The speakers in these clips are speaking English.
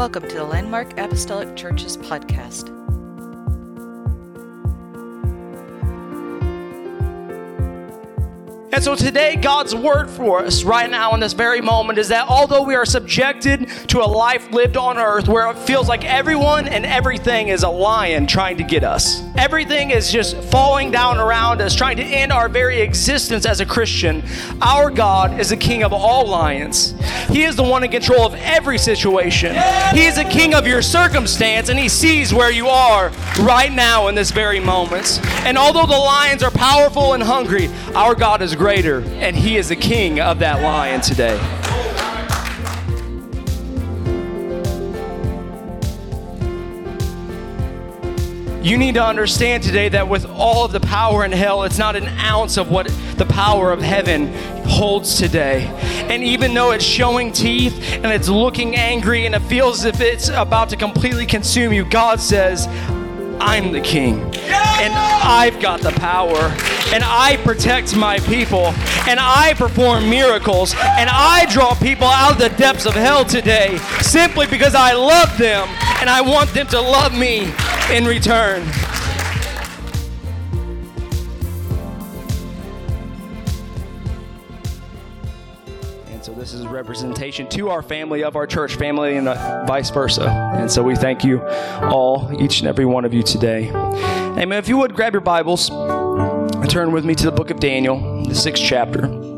Welcome to the Landmark Apostolic Churches podcast. And so today, God's word for us right now in this very moment is that although we are subjected to a life lived on earth where it feels like everyone and everything is a lion trying to get us, everything is just falling down around us, trying to end our very existence as a Christian, our God is the king of all lions. He is the one in control of every situation. He is the king of your circumstance, and He sees where you are right now in this very moment. And although the lions are powerful and hungry, our God is greater, and He is the king of that lion today. You need to understand today that with all of the power in hell, it's not an ounce of what the power of heaven holds today. And even though it's showing teeth and it's looking angry and it feels as if it's about to completely consume you, God says, I'm the king. And I've got the power. And I protect my people. And I perform miracles. And I draw people out of the depths of hell today simply because I love them and I want them to love me in return. And so this is a representation to our family of our church family and uh, vice versa. And so we thank you all, each and every one of you today. Amen. If you would grab your Bibles and turn with me to the book of Daniel, the sixth chapter.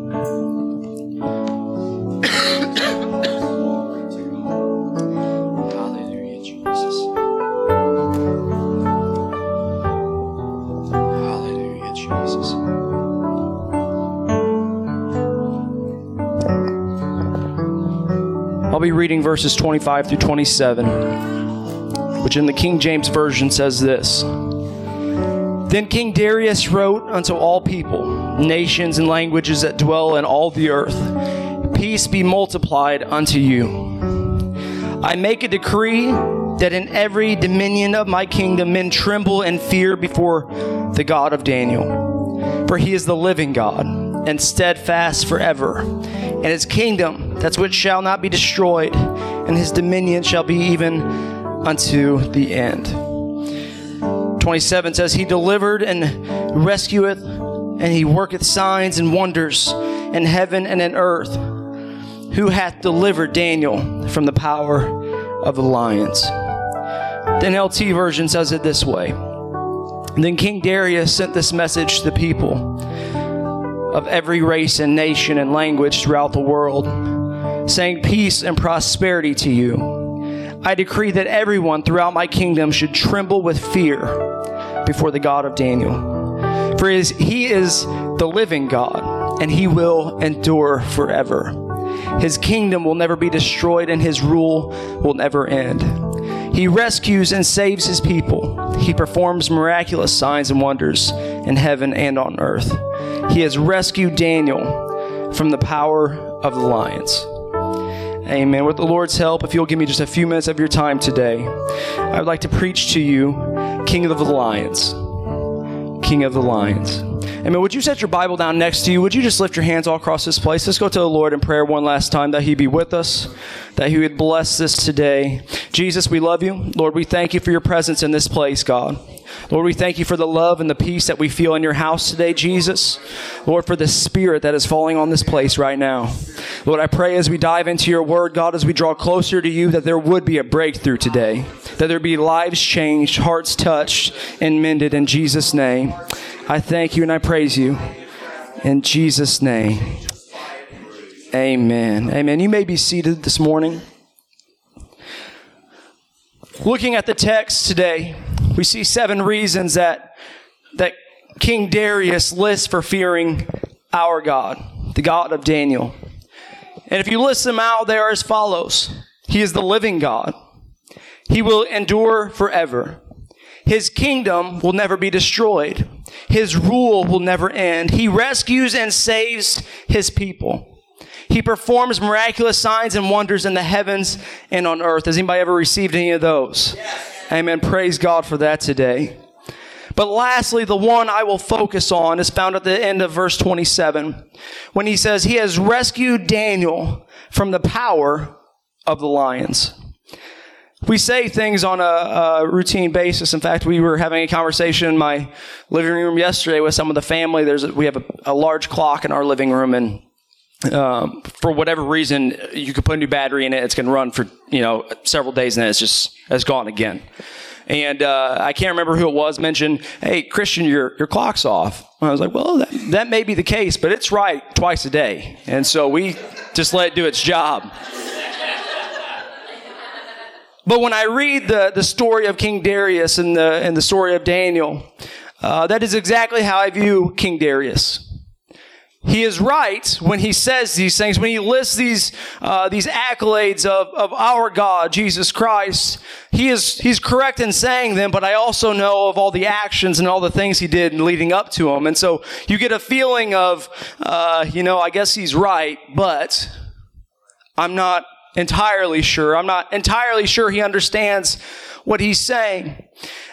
Reading verses 25 through 27, which in the King James Version says this Then King Darius wrote unto all people, nations, and languages that dwell in all the earth Peace be multiplied unto you. I make a decree that in every dominion of my kingdom men tremble and fear before the God of Daniel. For he is the living God and steadfast forever. And his kingdom, that's which shall not be destroyed, and his dominion shall be even unto the end. 27 says, He delivered and rescueth, and he worketh signs and wonders in heaven and in earth who hath delivered Daniel from the power of the lions. The NLT version says it this way Then King Darius sent this message to the people of every race and nation and language throughout the world, saying, Peace and prosperity to you. I decree that everyone throughout my kingdom should tremble with fear before the God of Daniel. For he is the living God, and he will endure forever. His kingdom will never be destroyed, and his rule will never end. He rescues and saves his people. He performs miraculous signs and wonders in heaven and on earth. He has rescued Daniel from the power of the lions. Amen. With the Lord's help, if you'll give me just a few minutes of your time today, I would like to preach to you King of the Lions. King of the Lions. Amen. Would you set your Bible down next to you? Would you just lift your hands all across this place? Let's go to the Lord in prayer one last time that He be with us, that He would bless this today. Jesus, we love you. Lord, we thank you for your presence in this place, God. Lord, we thank you for the love and the peace that we feel in your house today, Jesus. Lord, for the spirit that is falling on this place right now. Lord, I pray as we dive into your word, God, as we draw closer to you, that there would be a breakthrough today, that there be lives changed, hearts touched, and mended in Jesus' name. I thank you and I praise you. In Jesus' name. Amen. Amen. You may be seated this morning. Looking at the text today, we see seven reasons that, that King Darius lists for fearing our God, the God of Daniel. And if you list them out, they are as follows He is the living God, He will endure forever. His kingdom will never be destroyed. His rule will never end. He rescues and saves his people. He performs miraculous signs and wonders in the heavens and on earth. Has anybody ever received any of those? Amen. Praise God for that today. But lastly, the one I will focus on is found at the end of verse 27 when he says, He has rescued Daniel from the power of the lions. We say things on a, a, routine basis. In fact, we were having a conversation in my living room yesterday with some of the family. There's a, we have a, a, large clock in our living room, and um, for whatever reason, you could put a new battery in it. It's going to run for you know several days, and then it's just it's gone again. And uh, I can't remember who it was mentioned, "Hey, Christian, your your clock's off." And I was like, "Well, that, that may be the case, but it's right twice a day," and so we just let it do its job. But when I read the, the story of King Darius and the, and the story of Daniel, uh, that is exactly how I view King Darius. He is right when he says these things, when he lists these, uh, these accolades of, of our God, Jesus Christ. He is, he's correct in saying them, but I also know of all the actions and all the things he did leading up to them. And so you get a feeling of, uh, you know, I guess he's right, but I'm not entirely sure. I'm not entirely sure he understands what he's saying.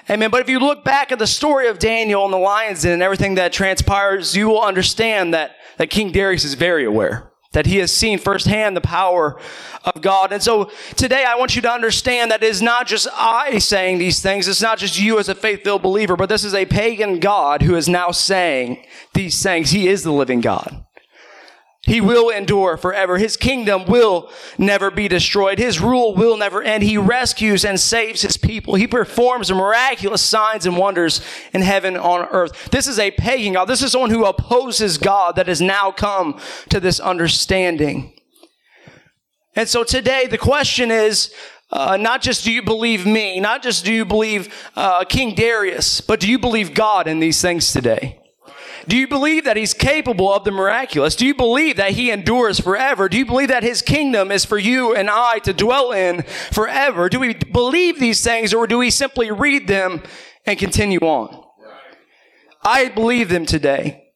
Amen. But if you look back at the story of Daniel and the lion's and everything that transpires, you will understand that, that King Darius is very aware. That he has seen firsthand the power of God. And so today I want you to understand that it is not just I saying these things. It's not just you as a faith-filled believer, but this is a pagan God who is now saying these things. He is the living God. He will endure forever. His kingdom will never be destroyed. His rule will never end. He rescues and saves his people. He performs miraculous signs and wonders in heaven on earth. This is a pagan God. This is someone who opposes God that has now come to this understanding. And so today the question is, uh, not just do you believe me, not just do you believe uh, King Darius, but do you believe God in these things today? Do you believe that he's capable of the miraculous? Do you believe that he endures forever? Do you believe that his kingdom is for you and I to dwell in forever? Do we believe these things or do we simply read them and continue on? I believe them today.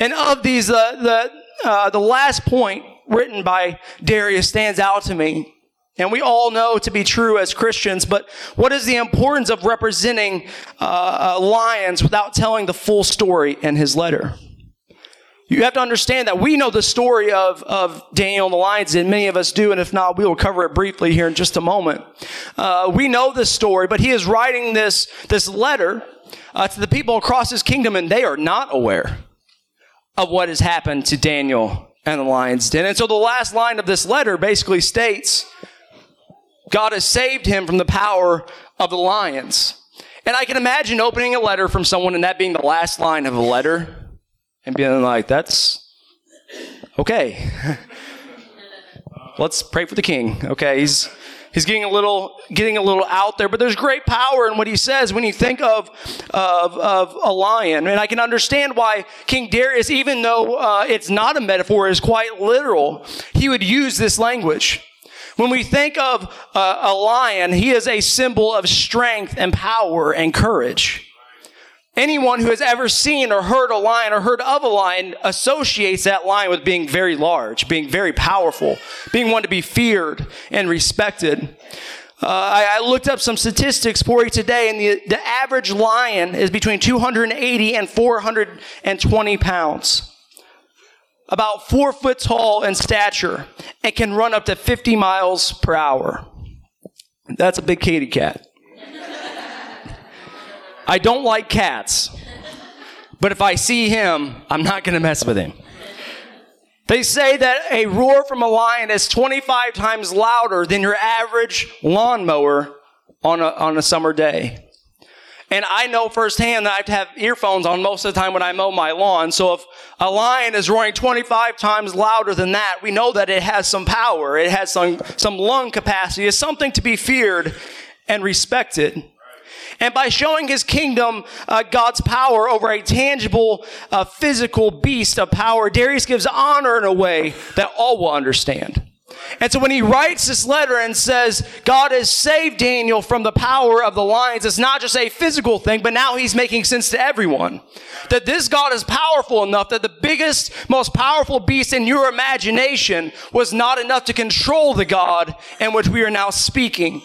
And of these, uh, the, uh, the last point written by Darius stands out to me. And we all know to be true as Christians, but what is the importance of representing uh, uh, lions without telling the full story in his letter? You have to understand that we know the story of, of Daniel and the lions, and many of us do, and if not, we will cover it briefly here in just a moment. Uh, we know this story, but he is writing this, this letter uh, to the people across his kingdom, and they are not aware of what has happened to Daniel and the lion's den. And so the last line of this letter basically states God has saved him from the power of the lions. And I can imagine opening a letter from someone and that being the last line of a letter and being like, that's okay. Let's pray for the king. Okay. He's, he's getting a little, getting a little out there, but there's great power in what he says when you think of, of, of a lion. And I can understand why King Darius, even though uh, it's not a metaphor, is quite literal, he would use this language. When we think of uh, a lion, he is a symbol of strength and power and courage. Anyone who has ever seen or heard a lion or heard of a lion associates that lion with being very large, being very powerful, being one to be feared and respected. Uh, I, I, looked up some statistics for you today, and the, the average lion is between 280 and 420 pounds about four foot tall in stature and can run up to 50 miles per hour. That's a big kitty cat. I don't like cats, but if I see him, I'm not going to mess with him. They say that a roar from a lion is 25 times louder than your average lawnmower on a, on a summer day. And I know firsthand that I have to have earphones on most of the time when I mow my lawn. So if a lion is roaring 25 times louder than that, we know that it has some power. It has some, some lung capacity. It's something to be feared and respected. And by showing his kingdom, uh, God's power over a tangible, uh, physical beast of power, Darius gives honor in a way that all will understand. And so when he writes this letter and says, God has saved Daniel from the power of the lions, it's not just a physical thing, but now he's making sense to everyone. That this God is powerful enough that the biggest, most powerful beast in your imagination was not enough to control the God in which we are now speaking.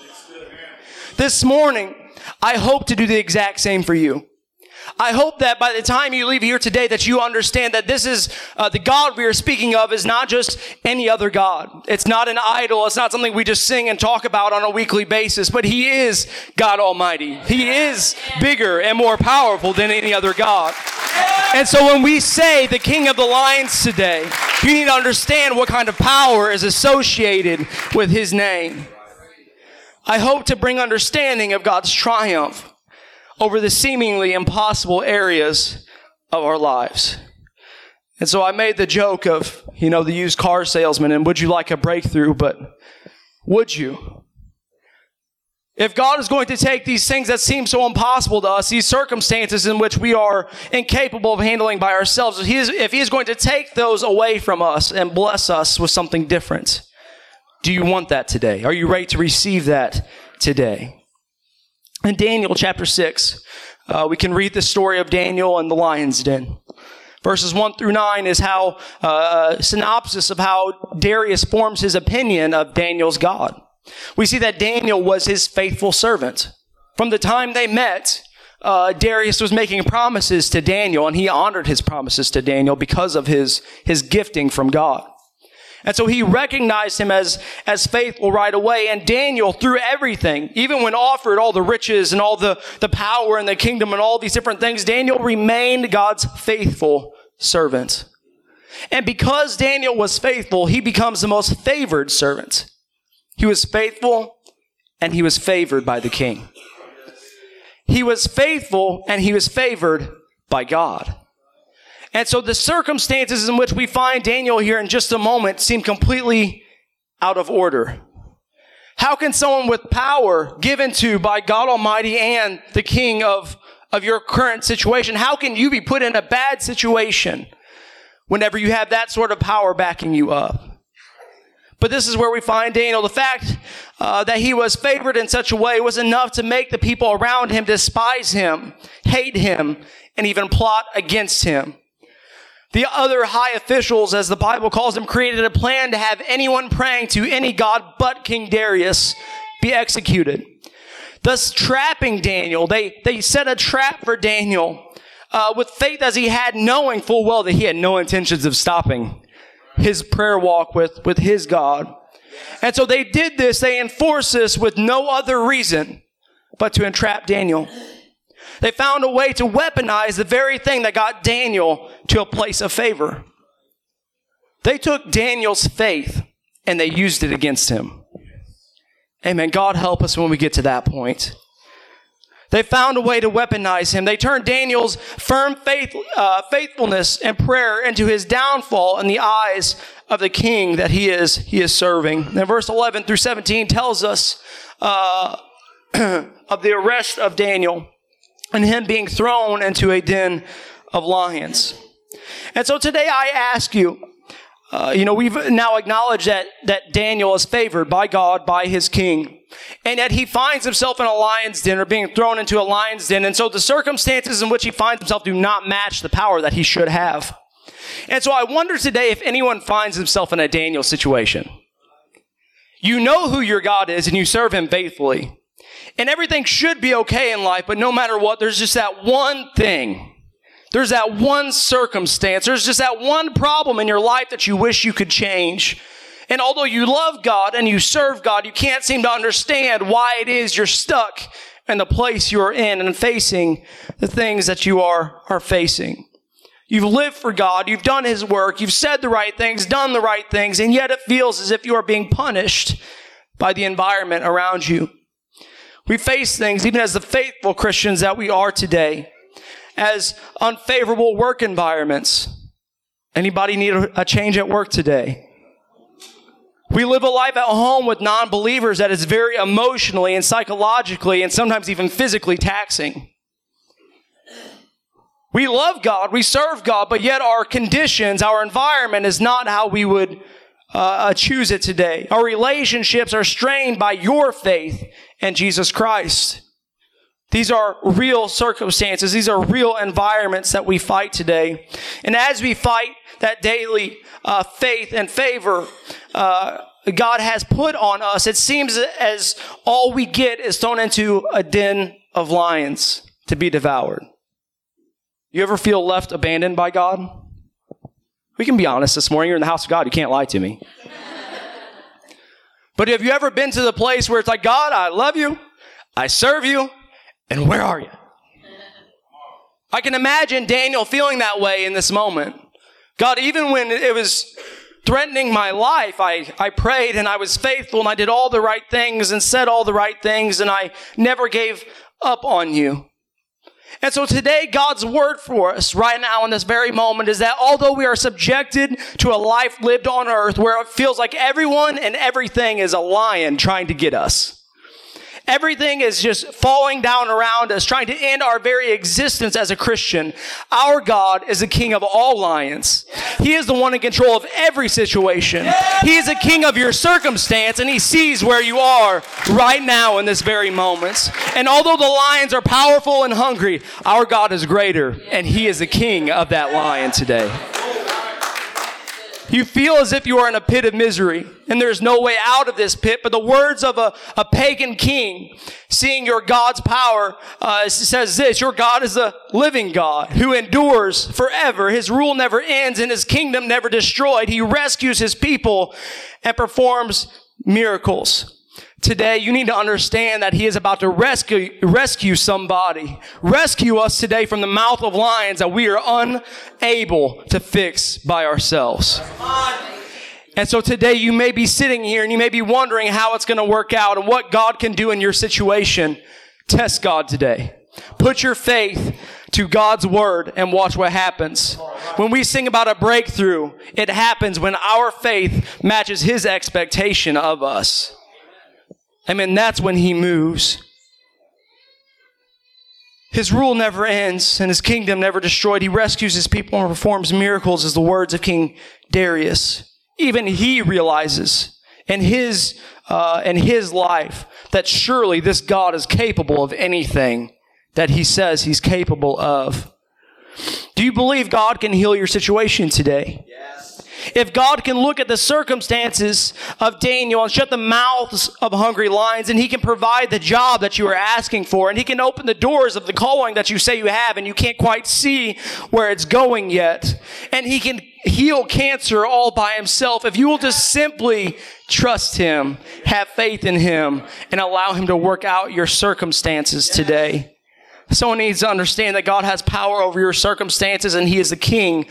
This morning, I hope to do the exact same for you. I hope that by the time you leave here today that you understand that this is uh, the God we are speaking of is not just any other God. It's not an idol. It's not something we just sing and talk about on a weekly basis, but He is God Almighty. He is bigger and more powerful than any other God. And so when we say the King of the Lions today, you need to understand what kind of power is associated with His name. I hope to bring understanding of God's triumph over the seemingly impossible areas of our lives. And so I made the joke of, you know, the used car salesman and would you like a breakthrough? But would you? If God is going to take these things that seem so impossible to us, these circumstances in which we are incapable of handling by ourselves, if he is, if he is going to take those away from us and bless us with something different, do you want that today? Are you ready to receive that today? In Daniel chapter 6, uh, we can read the story of Daniel and the lion's den. Verses 1 through 9 is how, uh, synopsis of how Darius forms his opinion of Daniel's God. We see that Daniel was his faithful servant. From the time they met, uh, Darius was making promises to Daniel, and he honored his promises to Daniel because of his, his gifting from God. And so he recognized him as, as faithful right away. And Daniel, through everything, even when offered all the riches and all the, the power and the kingdom and all these different things, Daniel remained God's faithful servant. And because Daniel was faithful, he becomes the most favored servant. He was faithful and he was favored by the king. He was faithful and he was favored by God. And so the circumstances in which we find Daniel here in just a moment seem completely out of order. How can someone with power given to by God Almighty and the king of, of your current situation, how can you be put in a bad situation whenever you have that sort of power backing you up? But this is where we find Daniel. The fact uh, that he was favored in such a way was enough to make the people around him despise him, hate him, and even plot against him. The other high officials, as the Bible calls them, created a plan to have anyone praying to any god but King Darius be executed. Thus trapping Daniel, they, they set a trap for Daniel uh, with faith as he had, knowing full well that he had no intentions of stopping his prayer walk with, with his God. And so they did this, they enforced this with no other reason but to entrap Daniel. They found a way to weaponize the very thing that got Daniel to a place of favor. They took Daniel's faith and they used it against him. Amen. God help us when we get to that point. They found a way to weaponize him. They turned Daniel's firm faith, uh, faithfulness and prayer into his downfall in the eyes of the king that he is he is serving. And verse 11 through 17 tells us uh, of the arrest of Daniel and him being thrown into a den of lions. And so today I ask you, uh, you know, we've now acknowledged that, that Daniel is favored by God, by his king, and that he finds himself in a lion's den or being thrown into a lion's den. And so the circumstances in which he finds himself do not match the power that he should have. And so I wonder today if anyone finds himself in a Daniel situation. You know who your God is and you serve him faithfully. And everything should be okay in life, but no matter what, there's just that one thing. There's that one circumstance. There's just that one problem in your life that you wish you could change. And although you love God and you serve God, you can't seem to understand why it is you're stuck in the place you're in and facing the things that you are, are facing. You've lived for God. You've done His work. You've said the right things, done the right things, and yet it feels as if you are being punished by the environment around you. We face things, even as the faithful Christians that we are today, as unfavorable work environments. Anybody need a change at work today? We live a life at home with non believers that is very emotionally and psychologically and sometimes even physically taxing. We love God, we serve God, but yet our conditions, our environment is not how we would uh, choose it today. Our relationships are strained by your faith in Jesus Christ. These are real circumstances. These are real environments that we fight today. And as we fight that daily uh, faith and favor uh, God has put on us, it seems as all we get is thrown into a den of lions to be devoured. You ever feel left abandoned by God? We can be honest this morning. You're in the house of God. You can't lie to me. But have you ever been to the place where it's like, God, I love you, I serve you, and where are you? I can imagine Daniel feeling that way in this moment. God, even when it was threatening my life, I, I prayed and I was faithful and I did all the right things and said all the right things and I never gave up on you. And so today, God's word for us right now in this very moment is that although we are subjected to a life lived on earth where it feels like everyone and everything is a lion trying to get us, Everything is just falling down around us, trying to end our very existence as a Christian. Our God is the king of all lions. He is the one in control of every situation. He is the king of your circumstance, and he sees where you are right now in this very moment. And although the lions are powerful and hungry, our God is greater, and he is the king of that lion today. You feel as if you are in a pit of misery and there's no way out of this pit. But the words of a, a pagan king, seeing your God's power, uh, says this, your God is a living God who endures forever. His rule never ends and his kingdom never destroyed. He rescues his people and performs miracles. Today, you need to understand that He is about to rescue, rescue somebody. Rescue us today from the mouth of lions that we are unable to fix by ourselves. And so today you may be sitting here and you may be wondering how it's going to work out and what God can do in your situation. Test God today. Put your faith to God's word and watch what happens. When we sing about a breakthrough, it happens when our faith matches His expectation of us. I mean, that's when he moves. His rule never ends and his kingdom never destroyed. He rescues his people and performs miracles as the words of King Darius. Even he realizes in his, uh, in his life that surely this God is capable of anything that he says he's capable of. Do you believe God can heal your situation today? If God can look at the circumstances of Daniel and shut the mouths of hungry lions, and He can provide the job that you are asking for, and He can open the doors of the calling that you say you have, and you can't quite see where it's going yet, and He can heal cancer all by Himself, if you will just simply trust Him, have faith in Him, and allow Him to work out your circumstances today. Someone needs to understand that God has power over your circumstances, and He is the King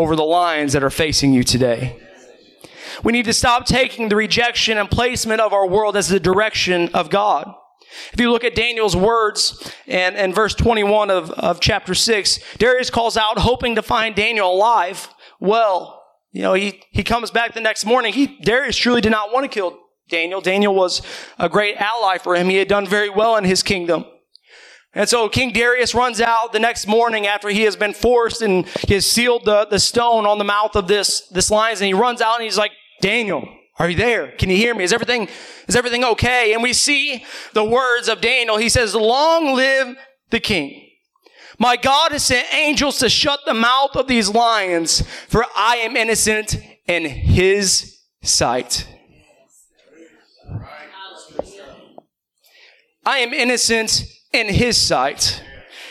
over the lines that are facing you today. We need to stop taking the rejection and placement of our world as the direction of God. If you look at Daniel's words and, and verse 21 of, of chapter 6, Darius calls out, hoping to find Daniel alive. Well, you know, he, he comes back the next morning. He, Darius truly did not want to kill Daniel. Daniel was a great ally for him. He had done very well in his kingdom. And so King Darius runs out the next morning after he has been forced and he has sealed the, the stone on the mouth of this, this lions and he runs out and he's like, Daniel, are you there? Can you hear me? Is everything, is everything okay? And we see the words of Daniel. He says, long live the king. My God has sent angels to shut the mouth of these lions, for I am innocent in his sight. I am innocent in His sight.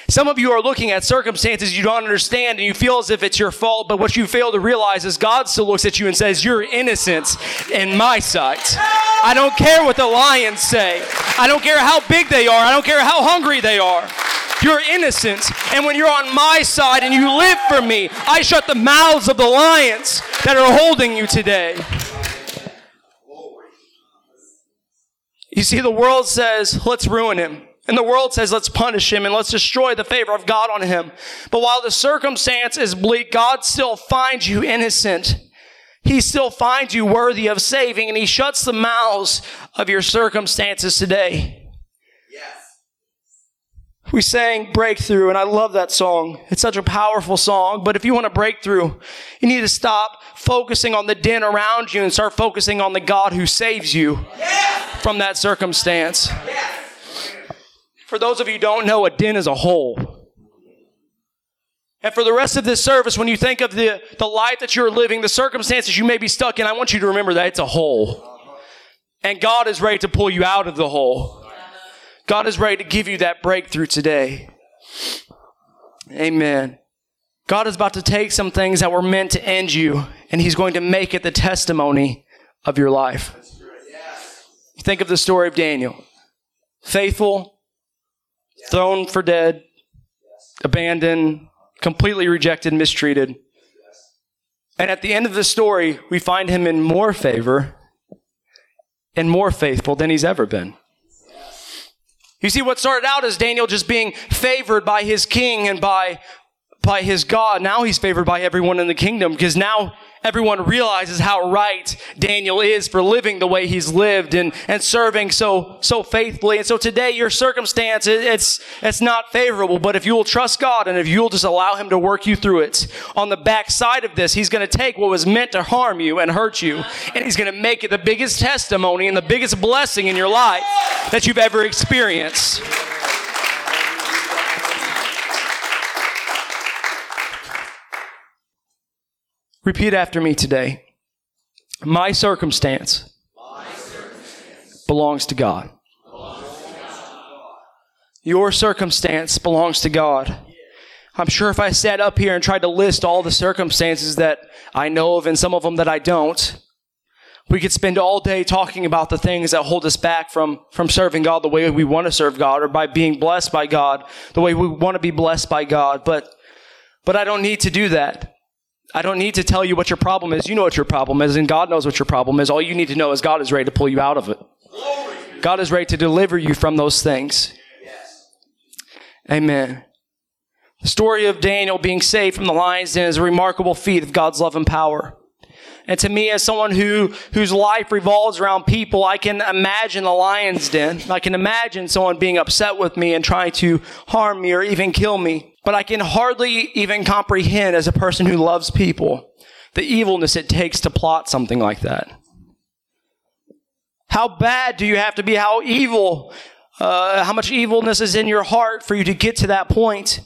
Some of you are looking at circumstances you don't understand and you feel as if it's your fault, but what you fail to realize is God still looks at you and says, You're innocent in my sight. I don't care what the lions say. I don't care how big they are. I don't care how hungry they are. You're innocent. And when you're on my side and you live for me, I shut the mouths of the lions that are holding you today. You see, the world says, Let's ruin him. And the world says, let's punish him and let's destroy the favor of God on him. But while the circumstance is bleak, God still finds you innocent. He still finds you worthy of saving and he shuts the mouths of your circumstances today. Yes. We sang Breakthrough and I love that song. It's such a powerful song. But if you want a breakthrough, you need to stop focusing on the din around you and start focusing on the God who saves you yes. from that circumstance. Yes. For those of you who don't know, a den is a hole. And for the rest of this service, when you think of the, the life that you're living, the circumstances you may be stuck in, I want you to remember that it's a hole. And God is ready to pull you out of the hole. God is ready to give you that breakthrough today. Amen. God is about to take some things that were meant to end you, and He's going to make it the testimony of your life. Think of the story of Daniel. Faithful, thrown for dead, abandoned, completely rejected, mistreated. And at the end of the story, we find him in more favor and more faithful than he's ever been. You see, what started out as Daniel just being favored by his king and by, by his God, now he's favored by everyone in the kingdom because now everyone realizes how right Daniel is for living the way he's lived and, and serving so, so faithfully. And so today your circumstance, it's, it's not favorable, but if you will trust God and if you'll just allow him to work you through it, on the backside of this, he's going to take what was meant to harm you and hurt you, and he's going to make it the biggest testimony and the biggest blessing in your life that you've ever experienced. Repeat after me today. My circumstance, My circumstance belongs to God. Belongs to God. Your circumstance belongs to God. I'm sure if I sat up here and tried to list all the circumstances that I know of and some of them that I don't, we could spend all day talking about the things that hold us back from, from serving God the way we want to serve God or by being blessed by God the way we want to be blessed by God. But, but I don't need to do that. I don't need to tell you what your problem is. You know what your problem is, and God knows what your problem is. All you need to know is God is ready to pull you out of it. God is ready to deliver you from those things. Amen. The story of Daniel being saved from the lion's den is a remarkable feat of God's love and power. And to me, as someone who, whose life revolves around people, I can imagine the lion's den. I can imagine someone being upset with me and trying to harm me or even kill me. But I can hardly even comprehend as a person who loves people the evilness it takes to plot something like that. How bad do you have to be? How evil, uh, how much evilness is in your heart for you to get to that point?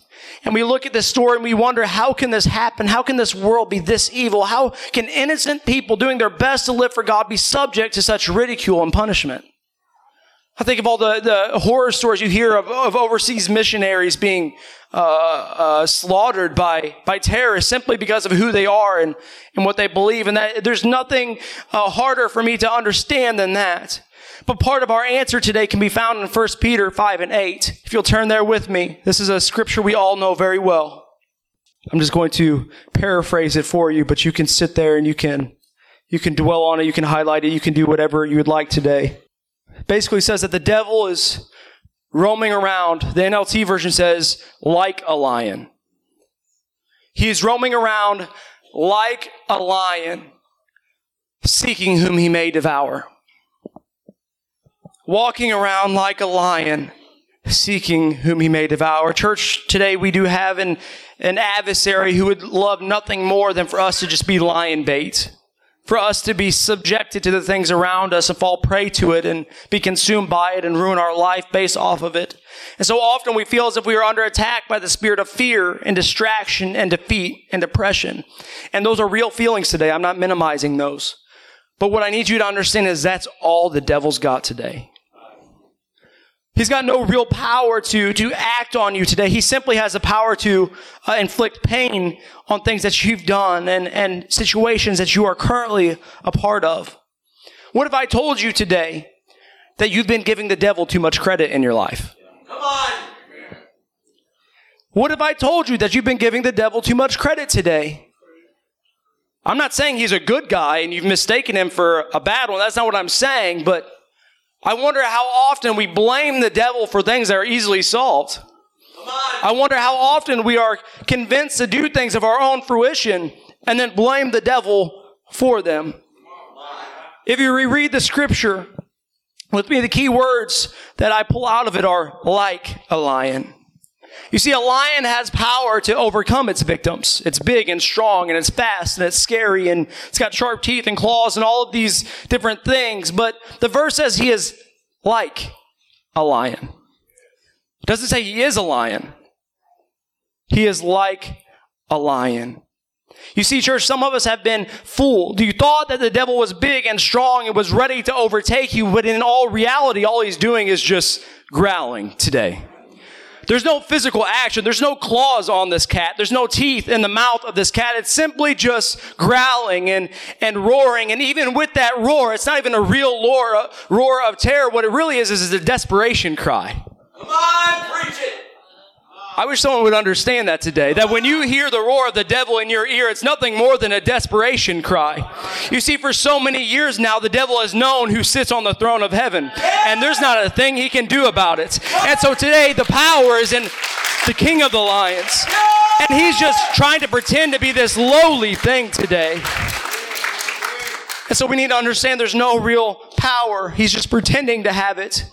And we look at this story and we wonder, how can this happen? How can this world be this evil? How can innocent people doing their best to live for God be subject to such ridicule and punishment? I think of all the, the horror stories you hear of, of overseas missionaries being uh, uh, slaughtered by, by terrorists simply because of who they are and, and what they believe. And that there's nothing uh, harder for me to understand than that. But part of our answer today can be found in 1 Peter 5 and 8. If you'll turn there with me, this is a scripture we all know very well. I'm just going to paraphrase it for you, but you can sit there and you can, you can dwell on it, you can highlight it, you can do whatever you would like today. Basically says that the devil is roaming around. The NLT version says, like a lion. He is roaming around like a lion, seeking whom he may devour. Walking around like a lion, seeking whom he may devour. Church, today we do have an, an adversary who would love nothing more than for us to just be lion bait for us to be subjected to the things around us and fall prey to it and be consumed by it and ruin our life based off of it. And so often we feel as if we are under attack by the spirit of fear and distraction and defeat and depression. And those are real feelings today. I'm not minimizing those. But what I need you to understand is that's all the devil's got today. He's got no real power to, to act on you today. He simply has the power to uh, inflict pain on things that you've done and, and situations that you are currently a part of. What if I told you today that you've been giving the devil too much credit in your life? Come on. What if I told you that you've been giving the devil too much credit today? I'm not saying he's a good guy and you've mistaken him for a bad one. That's not what I'm saying, but I wonder how often we blame the devil for things that are easily solved. I wonder how often we are convinced to do things of our own fruition and then blame the devil for them. If you reread the scripture with me, the key words that I pull out of it are like a lion. You see, a lion has power to overcome its victims. It's big and strong and it's fast and it's scary and it's got sharp teeth and claws and all of these different things. But the verse says he is like a lion. It doesn't say he is a lion. He is like a lion. You see, church, some of us have been fooled. You thought that the devil was big and strong and was ready to overtake you, but in all reality, all he's doing is just growling today. There's no physical action. There's no claws on this cat. There's no teeth in the mouth of this cat. It's simply just growling and, and roaring. And even with that roar, it's not even a real roar, roar of terror. What it really is, is a desperation cry. Come on, preach it. I wish someone would understand that today. That when you hear the roar of the devil in your ear, it's nothing more than a desperation cry. You see, for so many years now, the devil has known who sits on the throne of heaven. And there's not a thing he can do about it. And so today, the power is in the king of the lions. And he's just trying to pretend to be this lowly thing today. And so we need to understand there's no real power. He's just pretending to have it.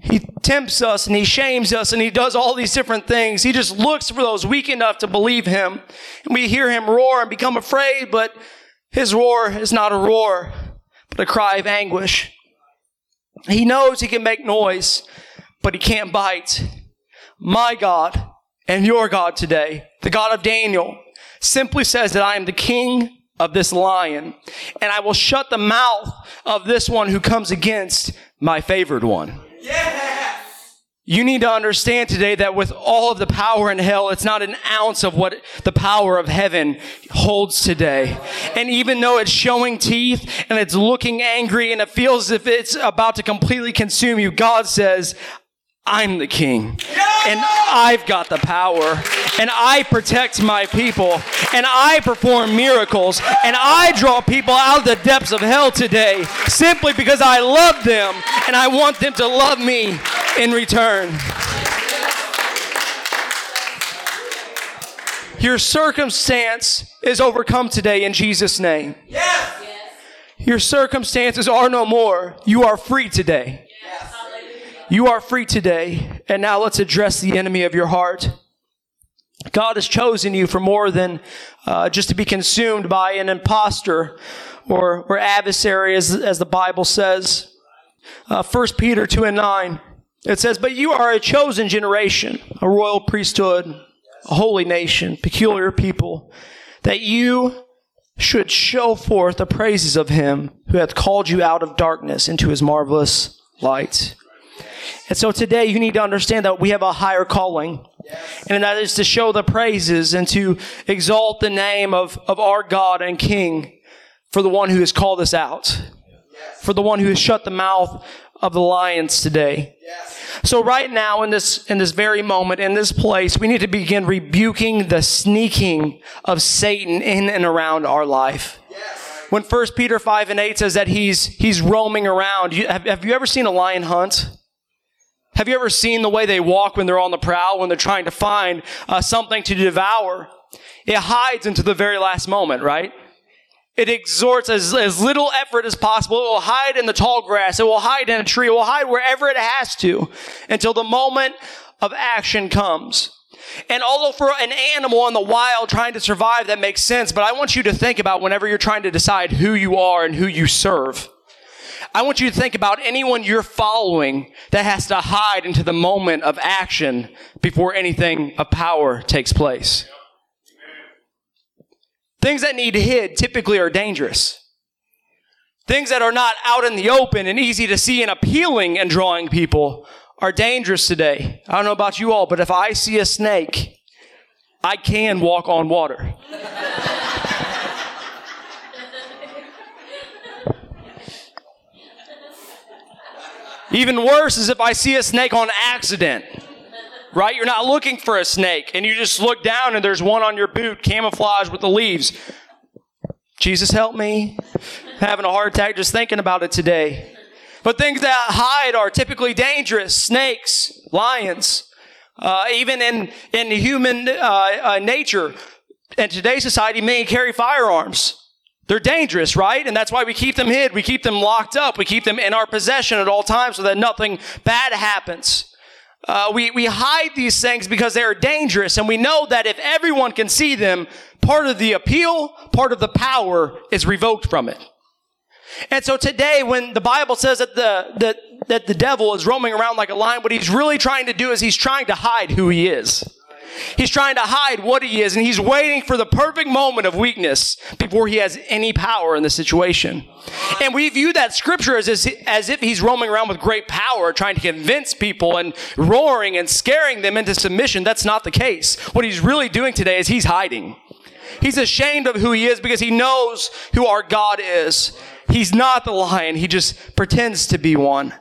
He tempts us and he shames us and he does all these different things. He just looks for those weak enough to believe him. And we hear him roar and become afraid, but his roar is not a roar, but a cry of anguish. He knows he can make noise, but he can't bite. My God and your God today, the God of Daniel, simply says that I am the king of this lion, and I will shut the mouth of this one who comes against my favored one. You need to understand today that with all of the power in hell, it's not an ounce of what the power of heaven holds today. And even though it's showing teeth and it's looking angry and it feels as if it's about to completely consume you, God says, I'm the king and I've got the power and I protect my people and I perform miracles and I draw people out of the depths of hell today simply because I love them and I want them to love me in return. Your circumstance is overcome today in Jesus' name. Yes. Your circumstances are no more. You are free today. You are free today. And now let's address the enemy of your heart. God has chosen you for more than uh, just to be consumed by an impostor or, or adversary, as, as the Bible says. Uh, 1 Peter 2 and 9. It says, But you are a chosen generation, a royal priesthood, a holy nation, peculiar people, that you should show forth the praises of him who hath called you out of darkness into his marvelous light. And so today you need to understand that we have a higher calling. And that is to show the praises and to exalt the name of, of our God and King for the one who has called us out. For the one who has shut the mouth of the lions today. So right now in this, in this very moment, in this place, we need to begin rebuking the sneaking of Satan in and around our life. When 1 Peter 5 and 8 says that he's, he's roaming around, you, have, have you ever seen a lion hunt? Have you ever seen the way they walk when they're on the prowl, when they're trying to find uh, something to devour? It hides into the very last moment, right? It exhorts as, as little effort as possible. It will hide in the tall grass. It will hide in a tree. It will hide wherever it has to until the moment of action comes. And although for an animal in the wild trying to survive, that makes sense, but I want you to think about whenever you're trying to decide who you are and who you serve. I want you to think about anyone you're following that has to hide into the moment of action before anything of power takes place. Things that need to hid typically are dangerous. Things that are not out in the open and easy to see and appealing and drawing people are dangerous today. I don't know about you all, but if I see a snake, I can walk on water. Even worse is if I see a snake on accident. Right? You're not looking for a snake and you just look down and there's one on your boot camouflaged with the leaves. Jesus help me. Having a heart attack just thinking about it today. But things that hide are typically dangerous. Snakes, lions, uh, even in, in human uh, uh, nature. In today's society, many carry firearms. They're dangerous, right? And that's why we keep them hid. We keep them locked up. We keep them in our possession at all times so that nothing bad happens. Uh, we, we hide these things because they are dangerous. And we know that if everyone can see them, part of the appeal, part of the power is revoked from it. And so today, when the Bible says that the, that, that the devil is roaming around like a lion, what he's really trying to do is he's trying to hide who he is. He's trying to hide what he is, and he's waiting for the perfect moment of weakness before he has any power in the situation. And we view that scripture as, as, as if he's roaming around with great power, trying to convince people and roaring and scaring them into submission. That's not the case. What he's really doing today is he's hiding. He's ashamed of who he is because he knows who our God is. He's not the lion. He just pretends to be one.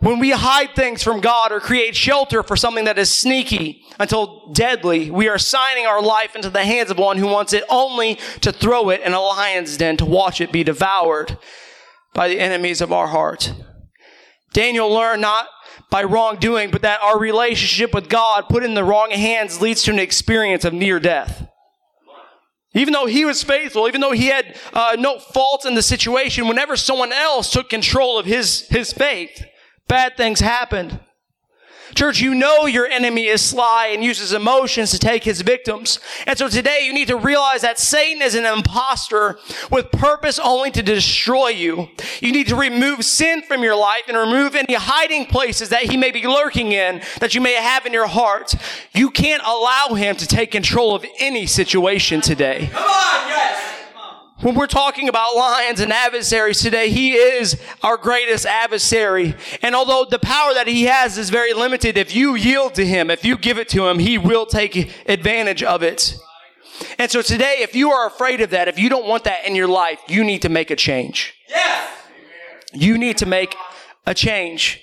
When we hide things from God or create shelter for something that is sneaky until deadly, we are signing our life into the hands of one who wants it only to throw it in a lion's den to watch it be devoured by the enemies of our heart. Daniel learned not by wrongdoing, but that our relationship with God put in the wrong hands leads to an experience of near death. Even though he was faithful, even though he had uh, no fault in the situation, whenever someone else took control of his, his faith, bad things happened. Church, you know your enemy is sly and uses emotions to take his victims. And so today you need to realize that Satan is an impostor with purpose only to destroy you. You need to remove sin from your life and remove any hiding places that he may be lurking in that you may have in your heart. You can't allow him to take control of any situation today. Come on, yes. When we're talking about lions and adversaries today, he is our greatest adversary. And although the power that he has is very limited, if you yield to him, if you give it to him, he will take advantage of it. And so today, if you are afraid of that, if you don't want that in your life, you need to make a change. Yes! You need to make a change.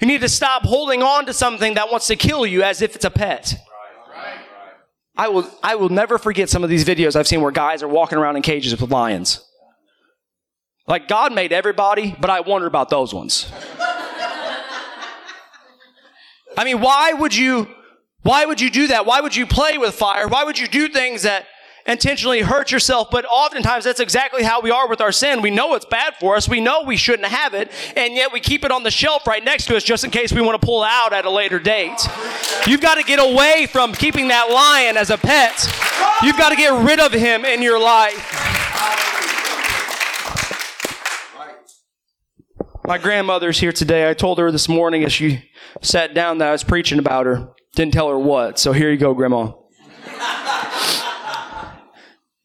You need to stop holding on to something that wants to kill you as if it's a pet. I will, I will never forget some of these videos I've seen where guys are walking around in cages with lions. Like God made everybody, but I wonder about those ones. I mean, why would you, why would you do that? Why would you play with fire? Why would you do things that intentionally hurt yourself, but oftentimes that's exactly how we are with our sin. We know it's bad for us. We know we shouldn't have it, and yet we keep it on the shelf right next to us just in case we want to pull out at a later date. You've got to get away from keeping that lion as a pet. You've got to get rid of him in your life. My grandmother's here today. I told her this morning as she sat down that I was preaching about her. Didn't tell her what. So here you go, Grandma.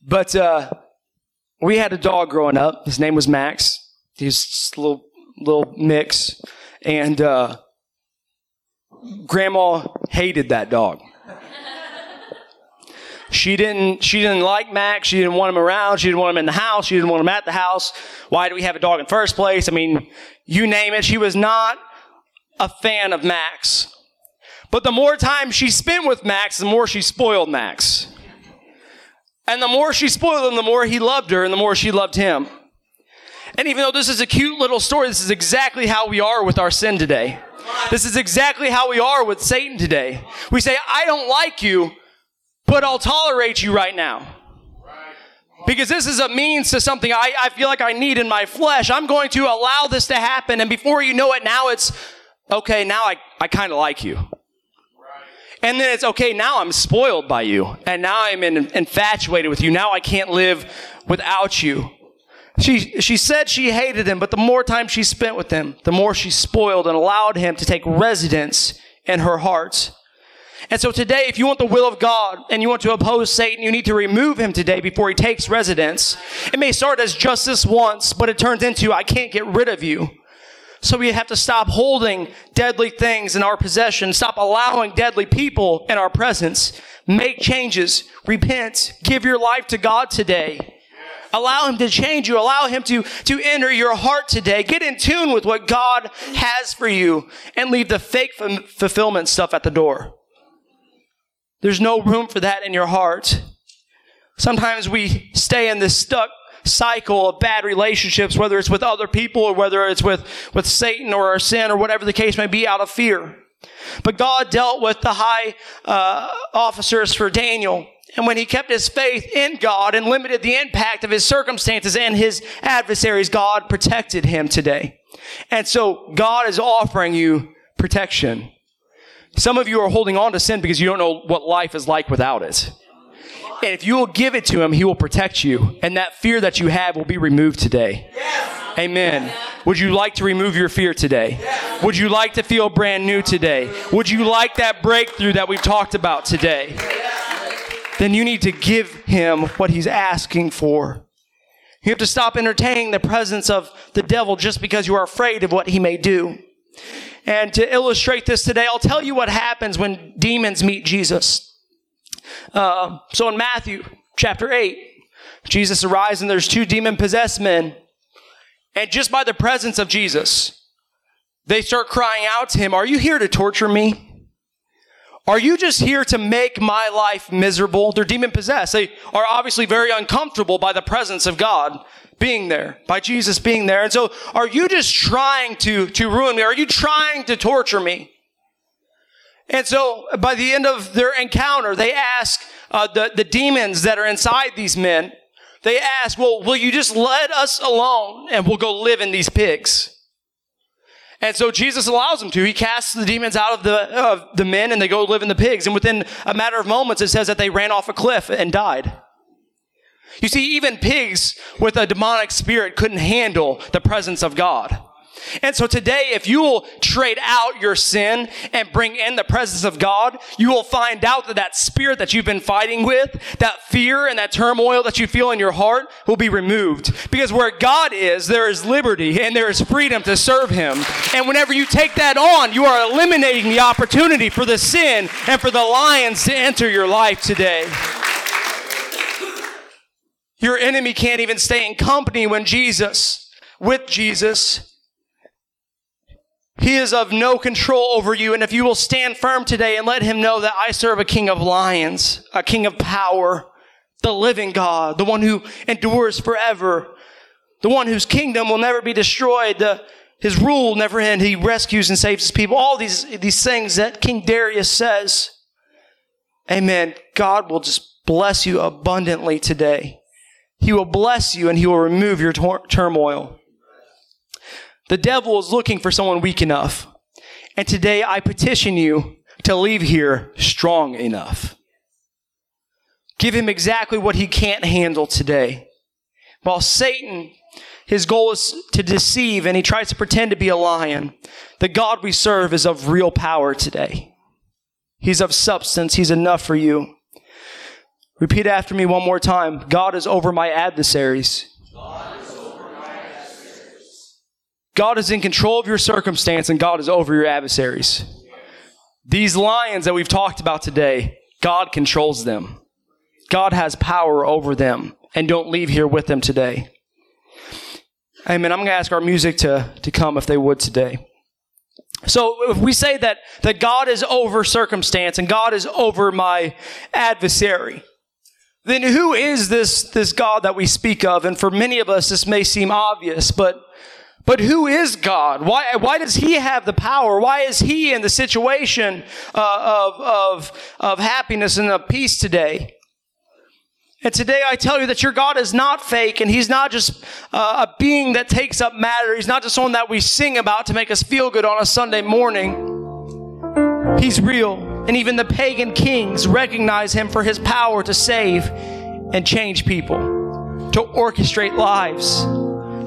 But uh, we had a dog growing up. His name was Max. He was a little little mix, and uh, Grandma hated that dog. She didn't, she didn't like Max. She didn't want him around. She didn't want him in the house. She didn't want him at the house. Why do we have a dog in first place? I mean, you name it. She was not a fan of Max. But the more time she spent with Max, the more she spoiled Max. And the more she spoiled him, the more he loved her and the more she loved him. And even though this is a cute little story, this is exactly how we are with our sin today. This is exactly how we are with Satan today. We say, I don't like you, but I'll tolerate you right now. Because this is a means to something I, I feel like I need in my flesh. I'm going to allow this to happen. And before you know it, now it's, okay, now I, I kind of like you. And then it's okay, now I'm spoiled by you. And now I'm in, infatuated with you. Now I can't live without you. She, she said she hated him, but the more time she spent with him, the more she spoiled and allowed him to take residence in her heart. And so today, if you want the will of God and you want to oppose Satan, you need to remove him today before he takes residence. It may start as justice once, but it turns into, I can't get rid of you. So we have to stop holding deadly things in our possession, stop allowing deadly people in our presence. Make changes, repent, give your life to God today. Allow Him to change you. Allow Him to, to enter your heart today. Get in tune with what God has for you and leave the fake f- fulfillment stuff at the door. There's no room for that in your heart. Sometimes we stay in this stuck cycle of bad relationships, whether it's with other people or whether it's with, with Satan or our sin or whatever the case may be out of fear. But God dealt with the high uh, officers for Daniel. And when he kept his faith in God and limited the impact of his circumstances and his adversaries, God protected him today. And so God is offering you protection. Some of you are holding on to sin because you don't know what life is like without it. And if you will give it to him, he will protect you. And that fear that you have will be removed today. Yes. Amen. Would you like to remove your fear today? Would you like to feel brand new today? Would you like that breakthrough that we've talked about today? Then you need to give him what he's asking for. You have to stop entertaining the presence of the devil just because you are afraid of what he may do. And to illustrate this today, I'll tell you what happens when demons meet Jesus. Uh, so in Matthew chapter 8, Jesus arrives and there's two demon possessed men. And just by the presence of Jesus, they start crying out to him, Are you here to torture me? Are you just here to make my life miserable? They're demon possessed. They are obviously very uncomfortable by the presence of God being there, by Jesus being there. And so, are you just trying to, to ruin me? Are you trying to torture me? And so, by the end of their encounter, they ask uh, the, the demons that are inside these men, they ask, Well, will you just let us alone and we'll go live in these pigs? And so Jesus allows them to. He casts the demons out of the, of the men and they go live in the pigs. And within a matter of moments, it says that they ran off a cliff and died. You see, even pigs with a demonic spirit couldn't handle the presence of God. And so today, if you will trade out your sin and bring in the presence of God, you will find out that that spirit that you've been fighting with, that fear and that turmoil that you feel in your heart will be removed. Because where God is, there is liberty and there is freedom to serve Him. And whenever you take that on, you are eliminating the opportunity for the sin and for the lions to enter your life today. Your enemy can't even stay in company when Jesus, with Jesus, he is of no control over you. And if you will stand firm today and let him know that I serve a king of lions, a king of power, the living God, the one who endures forever, the one whose kingdom will never be destroyed, the, his rule will never end. He rescues and saves his people. All these, these things that King Darius says. Amen. God will just bless you abundantly today. He will bless you and he will remove your tor- turmoil. The devil is looking for someone weak enough. And today I petition you to leave here strong enough. Give him exactly what he can't handle today. While Satan, his goal is to deceive and he tries to pretend to be a lion, the God we serve is of real power today. He's of substance. He's enough for you. Repeat after me one more time. God is over my adversaries. God is in control of your circumstance and God is over your adversaries. These lions that we've talked about today, God controls them. God has power over them and don't leave here with them today. Amen. I'm going to ask our music to, to come if they would today. So if we say that, that God is over circumstance and God is over my adversary, then who is this, this God that we speak of? And for many of us, this may seem obvious, but but who is God? Why, why does He have the power? Why is He in the situation uh, of, of, of happiness and of peace today? And today I tell you that your God is not fake and He's not just uh, a being that takes up matter. He's not just someone that we sing about to make us feel good on a Sunday morning. He's real. And even the pagan kings recognize Him for His power to save and change people, to orchestrate lives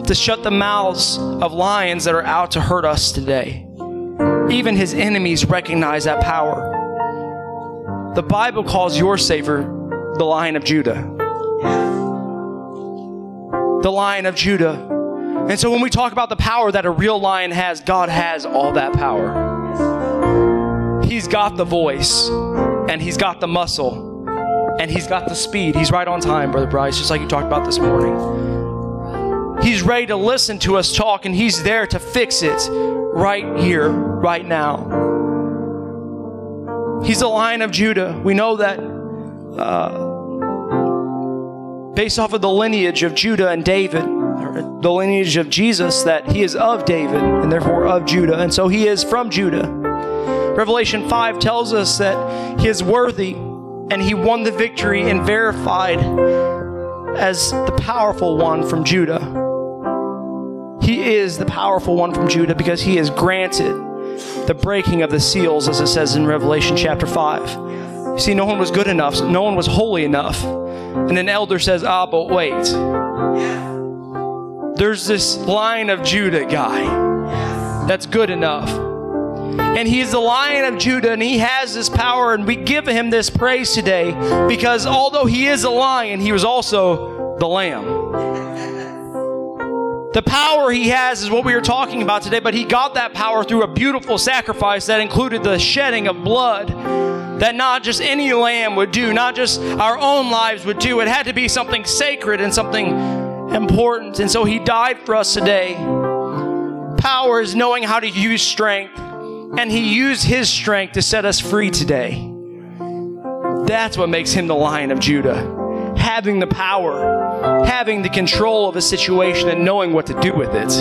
to shut the mouths of lions that are out to hurt us today. Even his enemies recognize that power. The Bible calls your Savior the Lion of Judah. The Lion of Judah. And so when we talk about the power that a real lion has, God has all that power. He's got the voice, and He's got the muscle, and He's got the speed. He's right on time, Brother Bryce, just like you talked about this morning. He's ready to listen to us talk, and He's there to fix it right here, right now. He's the Lion of Judah. We know that uh, based off of the lineage of Judah and David, the lineage of Jesus, that He is of David and therefore of Judah. And so He is from Judah. Revelation 5 tells us that He is worthy and He won the victory and verified as the powerful one from Judah. He is the powerful one from Judah because he has granted the breaking of the seals, as it says in Revelation chapter 5. You see, no one was good enough, no one was holy enough. And an elder says, Ah, but wait. there's this Lion of Judah guy that's good enough. And he's the Lion of Judah, and he has this power, and we give him this praise today because although he is a lion, he was also the lamb. The power he has is what we are talking about today, but he got that power through a beautiful sacrifice that included the shedding of blood that not just any lamb would do, not just our own lives would do. It had to be something sacred and something important. And so he died for us today. Power is knowing how to use strength, and he used his strength to set us free today. That's what makes him the lion of Judah having the power, having the control of a situation, and knowing what to do with it.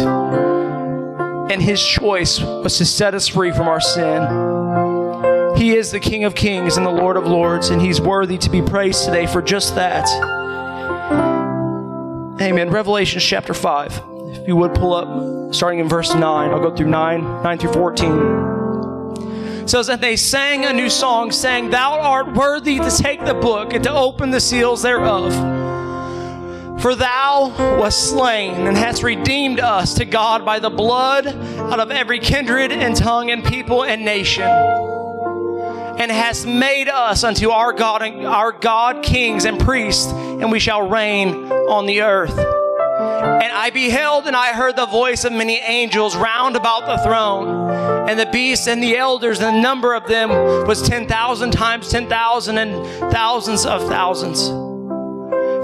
And his choice was to set us free from our sin. He is the King of Kings and the Lord of Lords, and he's worthy to be praised today for just that. Amen. Revelation chapter 5. If you would pull up, starting in verse 9, I'll go through 9, 9 through 14 says that they sang a new song, saying, Thou art worthy to take the book and to open the seals thereof. For thou wast slain and hast redeemed us to God by the blood out of every kindred and tongue and people and nation, and hast made us unto our God, our God kings and priests, and we shall reign on the earth. And I beheld and I heard the voice of many angels round about the throne, and the beasts and the elders, and the number of them was 10,000 times ten thousand and thousands of thousands,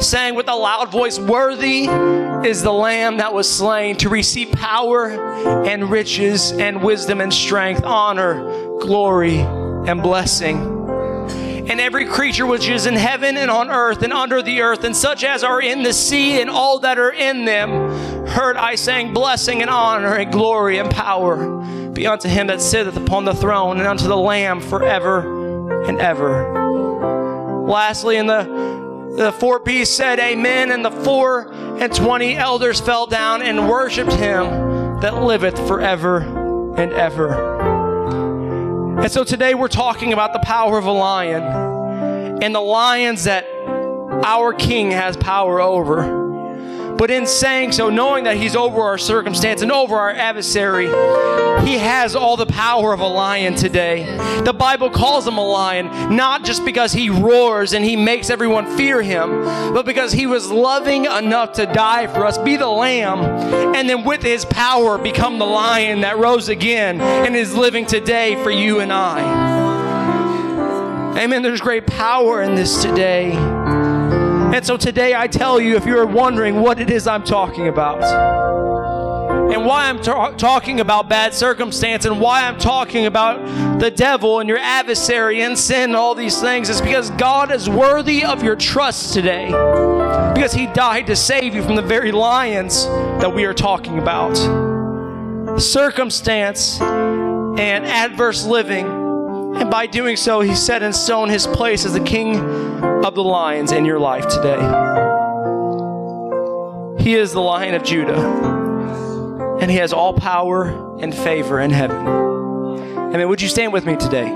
saying with a loud voice, Worthy is the Lamb that was slain to receive power and riches and wisdom and strength, honor, glory, and blessing and every creature which is in heaven and on earth and under the earth, and such as are in the sea and all that are in them, heard I saying, Blessing and honor and glory and power be unto him that sitteth upon the throne and unto the Lamb forever and ever. Lastly, in the the four beasts said, Amen, and the four and twenty elders fell down and worshipped him that liveth forever and ever. And so today we're talking about the power of a lion and the lions that our king has power over. But in saying so, knowing that he's over our circumstance and over our adversary, he has all the power of a lion today. The Bible calls him a lion, not just because he roars and he makes everyone fear him, but because he was loving enough to die for us, be the lamb, and then with his power become the lion that rose again and is living today for you and I. Amen. There's great power in this today. And so today I tell you, if you're wondering what it is I'm talking about, and why I'm ta- talking about bad circumstance, and why I'm talking about the devil and your adversary and sin and all these things, is because God is worthy of your trust today. Because He died to save you from the very lions that we are talking about. Circumstance and adverse living and by doing so, he set in stone his place as the king of the lions in your life today. He is the lion of Judah, and he has all power and favor in heaven. I mean, would you stand with me today?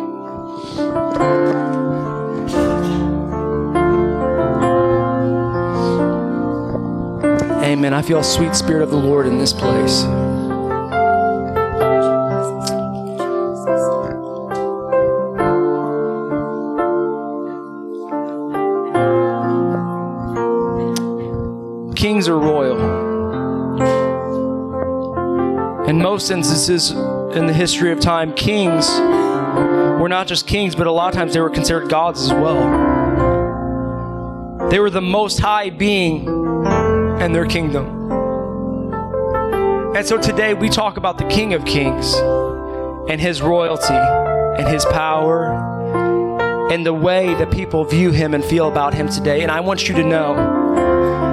Amen. I feel a sweet spirit of the Lord in this place. Most instances in the history of time, kings were not just kings, but a lot of times they were considered gods as well. They were the most high being in their kingdom. And so today we talk about the King of Kings and his royalty and his power and the way that people view him and feel about him today. And I want you to know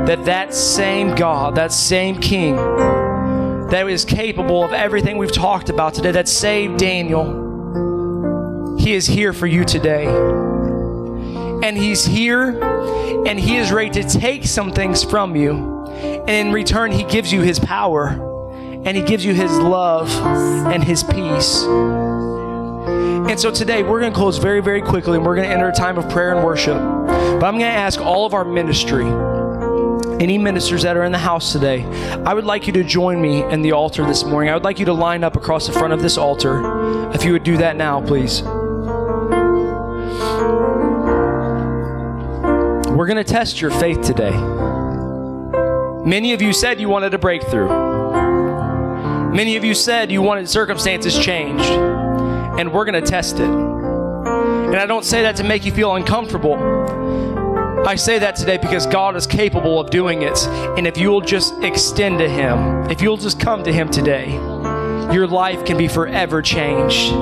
that that same God, that same King, that is capable of everything we've talked about today, that saved Daniel, He is here for you today. And He's here and He is ready to take some things from you. And in return, He gives you His power and He gives you His love and His peace. And so today we're going to close very, very quickly and we're going to enter a time of prayer and worship. But I'm going to ask all of our ministry any ministers that are in the house today, I would like you to join me in the altar this morning. I would like you to line up across the front of this altar. If you would do that now, please. We're going to test your faith today. Many of you said you wanted a breakthrough. Many of you said you wanted circumstances changed. And we're going to test it. And I don't say that to make you feel uncomfortable. I say that today because God is capable of doing it. And if you'll just extend to Him, if you'll just come to Him today, your life can be forever changed.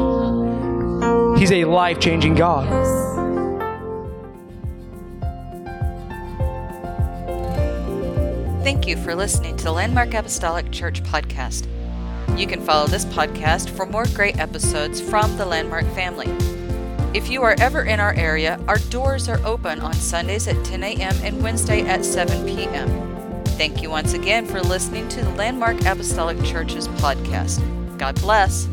He's a life changing God. Thank you for listening to the Landmark Apostolic Church podcast. You can follow this podcast for more great episodes from the Landmark family. If you are ever in our area, our doors are open on Sundays at 10 a.m. and Wednesday at 7 p.m. Thank you once again for listening to the Landmark Apostolic Church's podcast. God bless.